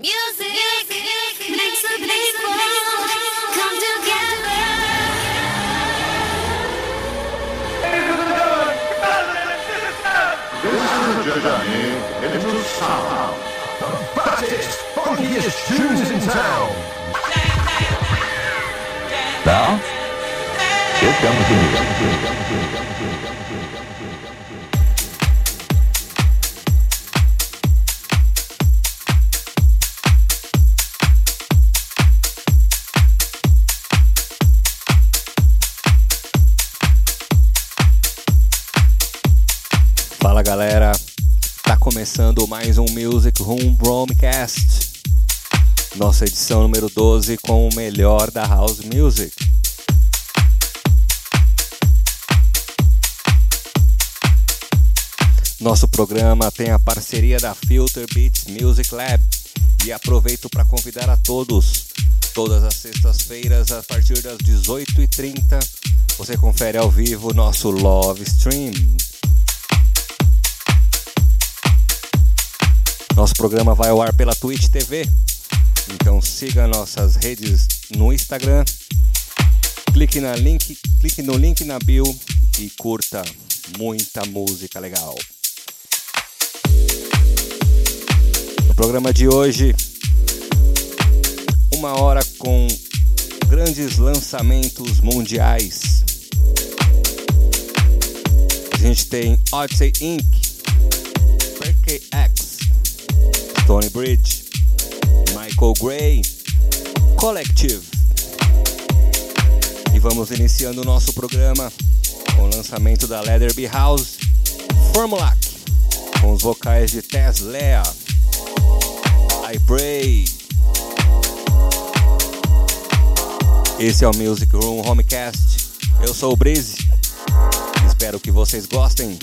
Music, makes people come together. This is journey into sound. The baddest, funkiest tunes in town. Now, here comes the music. Começando mais um Music Room Bromcast, nossa edição número 12 com o melhor da House Music. Nosso programa tem a parceria da Filter Beats Music Lab e aproveito para convidar a todos, todas as sextas-feiras a partir das 18h30, você confere ao vivo nosso Love Stream. Nosso programa vai ao ar pela Twitch TV. Então siga nossas redes no Instagram. Clique, na link, clique no link na bio e curta muita música legal. No programa de hoje, uma hora com grandes lançamentos mundiais. A gente tem Odyssey Inc., Perky X, Tony Bridge, Michael Gray, Collective. E vamos iniciando o nosso programa com o lançamento da Leatherby House, Formulac, com os vocais de Tess Lea, I Pray. Esse é o Music Room Homecast. Eu sou o Breeze. Espero que vocês gostem.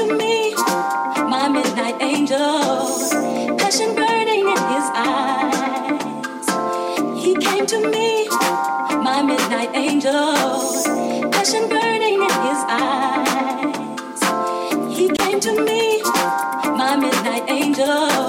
to me, my midnight angel, passion burning in his eyes. He came to me, my midnight angel, passion burning in his eyes. He came to me, my midnight angel.